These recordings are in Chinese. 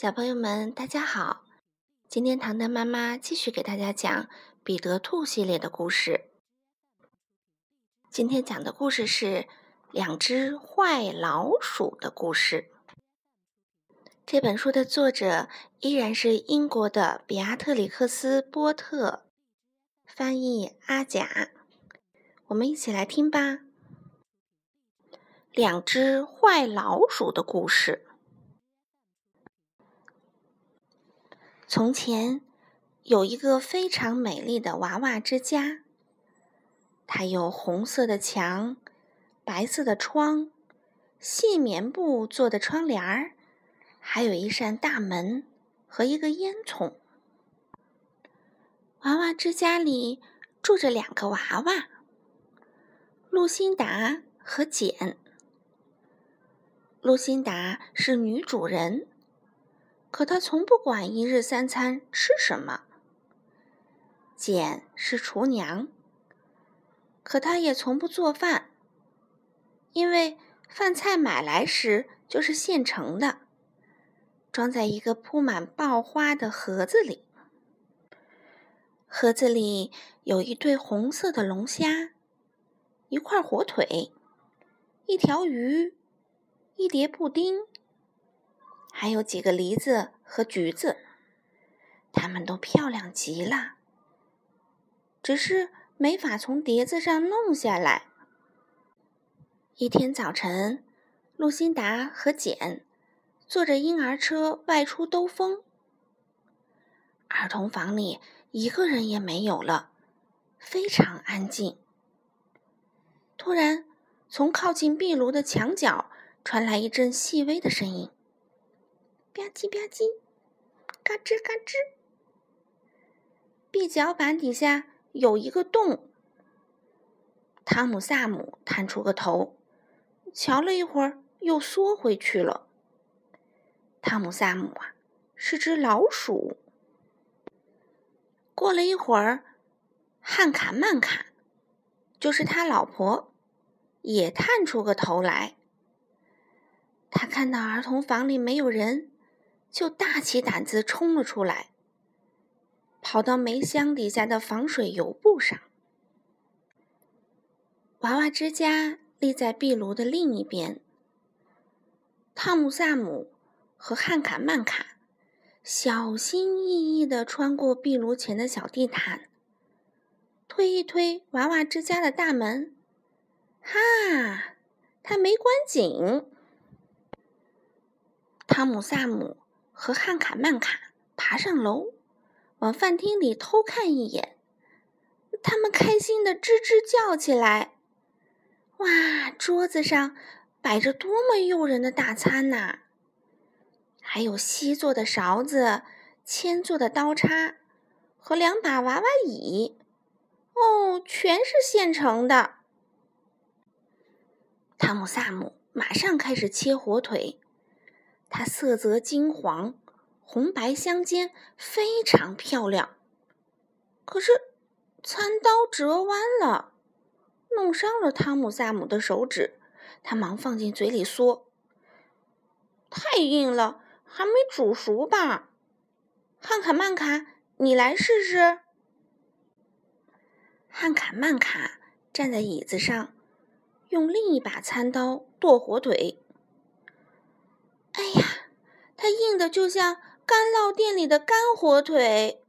小朋友们，大家好！今天糖糖妈妈继续给大家讲《彼得兔》系列的故事。今天讲的故事是《两只坏老鼠的故事》。这本书的作者依然是英国的比阿特里克斯·波特，翻译阿甲。我们一起来听吧，《两只坏老鼠的故事》。从前有一个非常美丽的娃娃之家，它有红色的墙、白色的窗、细棉布做的窗帘儿，还有一扇大门和一个烟囱。娃娃之家里住着两个娃娃，露辛达和简。露辛达是女主人。可他从不管一日三餐吃什么。简是厨娘，可她也从不做饭，因为饭菜买来时就是现成的，装在一个铺满爆花的盒子里。盒子里有一对红色的龙虾，一块火腿，一条鱼，一碟布丁。还有几个梨子和橘子，它们都漂亮极了，只是没法从碟子上弄下来。一天早晨，露辛达和简坐着婴儿车外出兜风，儿童房里一个人也没有了，非常安静。突然，从靠近壁炉的墙角传来一阵细微的声音。吧唧吧唧，嘎吱嘎吱。壁脚板底下有一个洞。汤姆萨姆探出个头，瞧了一会儿，又缩回去了。汤姆萨姆啊，是只老鼠。过了一会儿，汉卡曼卡，就是他老婆，也探出个头来。他看到儿童房里没有人。就大起胆子冲了出来，跑到煤箱底下的防水油布上。娃娃之家立在壁炉的另一边。汤姆萨姆和汉卡曼卡小心翼翼地穿过壁炉前的小地毯，推一推娃娃之家的大门。哈，它没关紧。汤姆萨姆。和汉卡曼卡爬上楼，往饭厅里偷看一眼。他们开心的吱吱叫起来：“哇，桌子上摆着多么诱人的大餐呐！还有锡做的勺子、铅做的刀叉和两把娃娃椅。哦，全是现成的。”汤姆萨姆马上开始切火腿。它色泽金黄，红白相间，非常漂亮。可是，餐刀折弯了，弄伤了汤姆萨姆的手指。他忙放进嘴里嗦：“太硬了，还没煮熟吧？”汉卡曼卡，你来试试。汉卡曼卡站在椅子上，用另一把餐刀剁火腿。它硬的就像干酪店里的干火腿。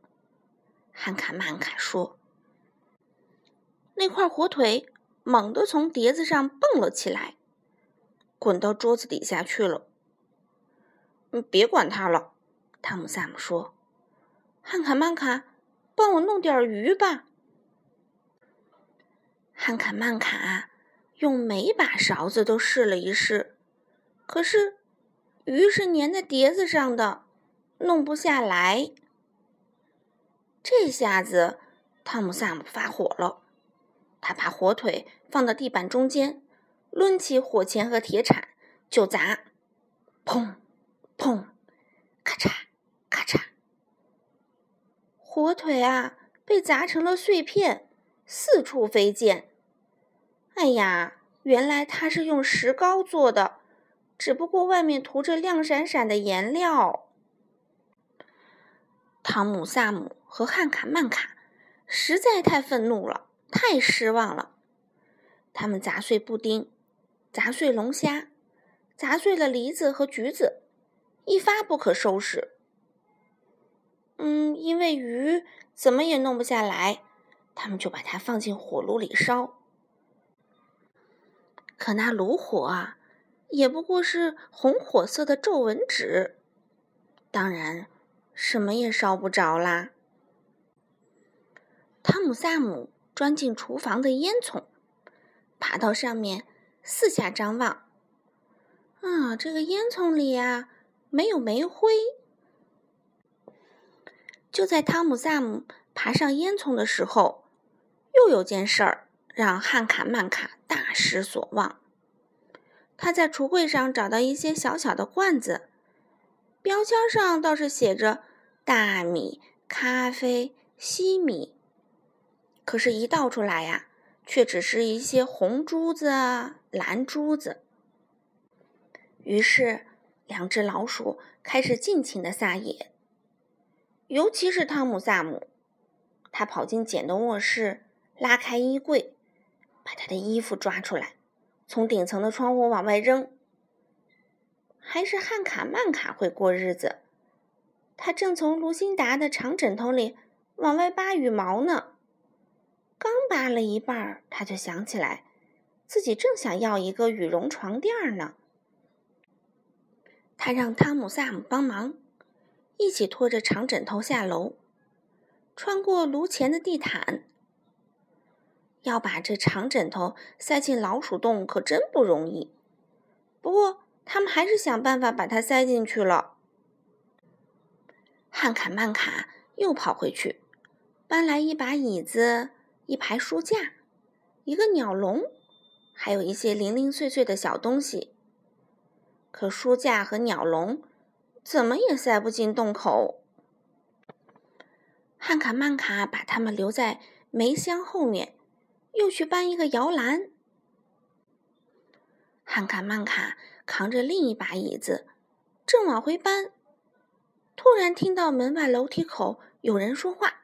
汉卡曼卡说：“那块火腿猛地从碟子上蹦了起来，滚到桌子底下去了。”嗯，别管它了，汤姆萨姆说：“汉卡曼卡，帮我弄点鱼吧。”汉卡曼卡用每把勺子都试了一试，可是。鱼是粘在碟子上的，弄不下来。这下子，汤姆萨姆发火了，他把火腿放到地板中间，抡起火钳和铁铲就砸，砰，砰，咔嚓，咔嚓，火腿啊被砸成了碎片，四处飞溅。哎呀，原来它是用石膏做的。只不过外面涂着亮闪闪的颜料。汤姆、萨姆和汉卡、曼卡实在太愤怒了，太失望了。他们砸碎布丁，砸碎龙虾，砸碎了梨子和橘子，一发不可收拾。嗯，因为鱼怎么也弄不下来，他们就把它放进火炉里烧。可那炉火啊，也不过是红火色的皱纹纸，当然什么也烧不着啦。汤姆、萨姆钻进厨房的烟囱。爬到上面，四下张望。啊，这个烟囱里呀，没有煤灰。就在汤姆、萨姆爬上烟囱的时候，又有件事儿让汉卡曼卡大失所望。他在橱柜上找到一些小小的罐子，标签上倒是写着“大米、咖啡、西米”，可是，一倒出来呀。却只是一些红珠子啊、蓝珠子。于是，两只老鼠开始尽情的撒野。尤其是汤姆·萨姆，他跑进简的卧室，拉开衣柜，把他的衣服抓出来，从顶层的窗户往外扔。还是汉卡曼卡会过日子，他正从卢辛达的长枕头里往外扒羽毛呢。刚扒了一半，他就想起来，自己正想要一个羽绒床垫呢。他让汤姆、萨姆帮忙，一起拖着长枕头下楼，穿过炉前的地毯。要把这长枕头塞进老鼠洞可真不容易。不过，他们还是想办法把它塞进去了。汉卡曼卡又跑回去，搬来一把椅子。一排书架，一个鸟笼，还有一些零零碎碎的小东西。可书架和鸟笼怎么也塞不进洞口。汉卡曼卡把它们留在煤箱后面，又去搬一个摇篮。汉卡曼卡扛着另一把椅子，正往回搬，突然听到门外楼梯口有人说话。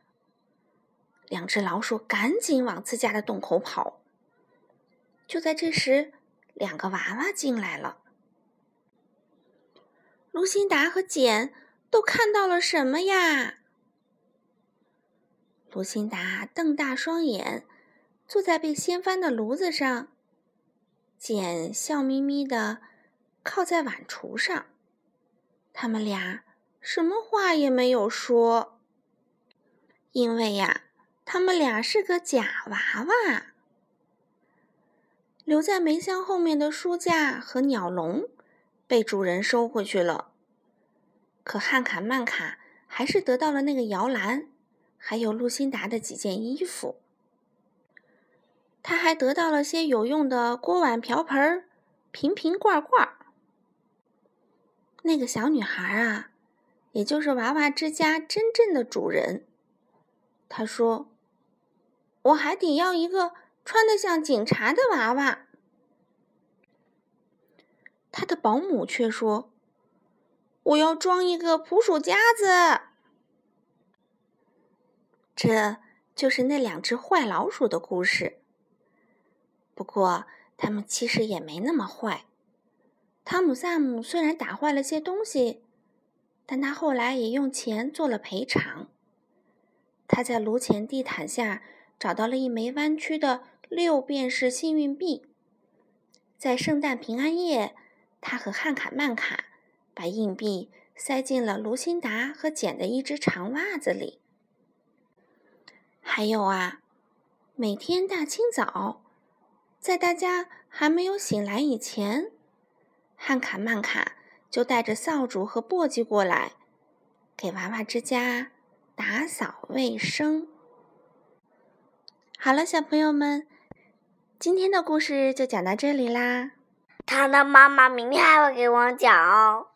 两只老鼠赶紧往自家的洞口跑。就在这时，两个娃娃进来了。卢辛达和简都看到了什么呀？卢辛达瞪大双眼，坐在被掀翻的炉子上；简笑眯眯的靠在碗橱上。他们俩什么话也没有说，因为呀。他们俩是个假娃娃，留在煤箱后面的书架和鸟笼被主人收回去了。可汉卡曼卡还是得到了那个摇篮，还有露辛达的几件衣服。他还得到了些有用的锅碗瓢盆、瓶瓶罐罐。那个小女孩啊，也就是娃娃之家真正的主人，她说。我还得要一个穿得像警察的娃娃。他的保姆却说：“我要装一个捕鼠夹子。”这就是那两只坏老鼠的故事。不过，他们其实也没那么坏。汤姆·萨姆虽然打坏了些东西，但他后来也用钱做了赔偿。他在炉前地毯下。找到了一枚弯曲的六便士幸运币，在圣诞平安夜，他和汉卡曼卡把硬币塞进了卢辛达和简的一只长袜子里。还有啊，每天大清早，在大家还没有醒来以前，汉卡曼卡就带着扫帚和簸箕过来，给娃娃之家打扫卫生。好了，小朋友们，今天的故事就讲到这里啦。他的妈妈明天还会给我讲哦。